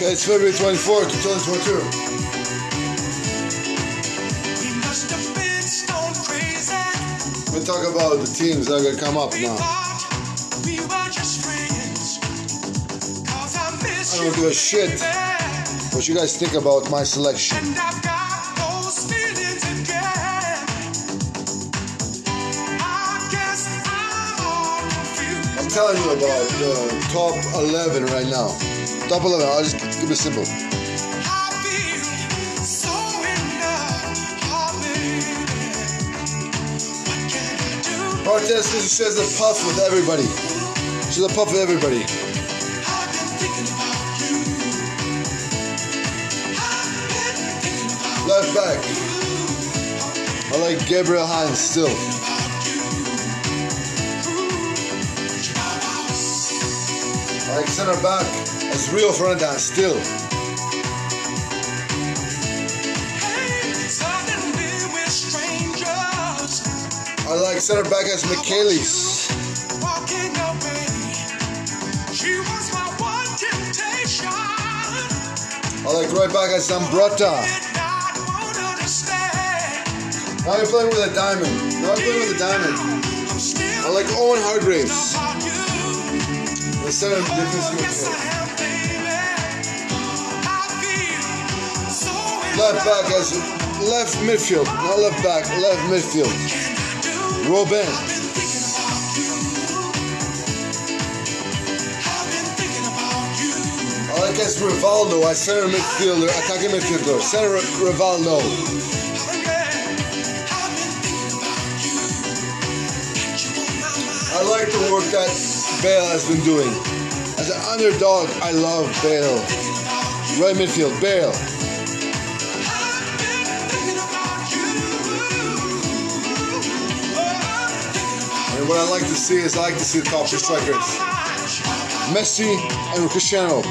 Okay, it's February 24th, 2022. We must have been stone crazy. We talk about the teams that are gonna come up now. thought we were just friends. 'Cause I don't give a shit. What you guys think about my selection? And I've got those feelings again. I guess I'm all confused. I'm telling you about the top 11 right now. Top 11, I'll just keep it simple. Love, oh, is says a puff with everybody. She's a puff with everybody. Left back. I like Gabriel Heinze still. Like center back as Rio Fernandez still. I like center back as Michaelis. I like right back as Zambrotta. Now you're playing with a diamond. Now you're playing with a diamond. I like Owen Hargreaves. I feel so in Left back as left midfield. Not left back, left midfield. I? Robin. I like Rivaldo as center midfielder, attacking midfielder. Center Rivaldo. I like the work that Bale has been doing. As an underdog, I love Bale. Right midfield, Bale. And what I like to see is I like to see the top two strikers. Messi and Cristiano.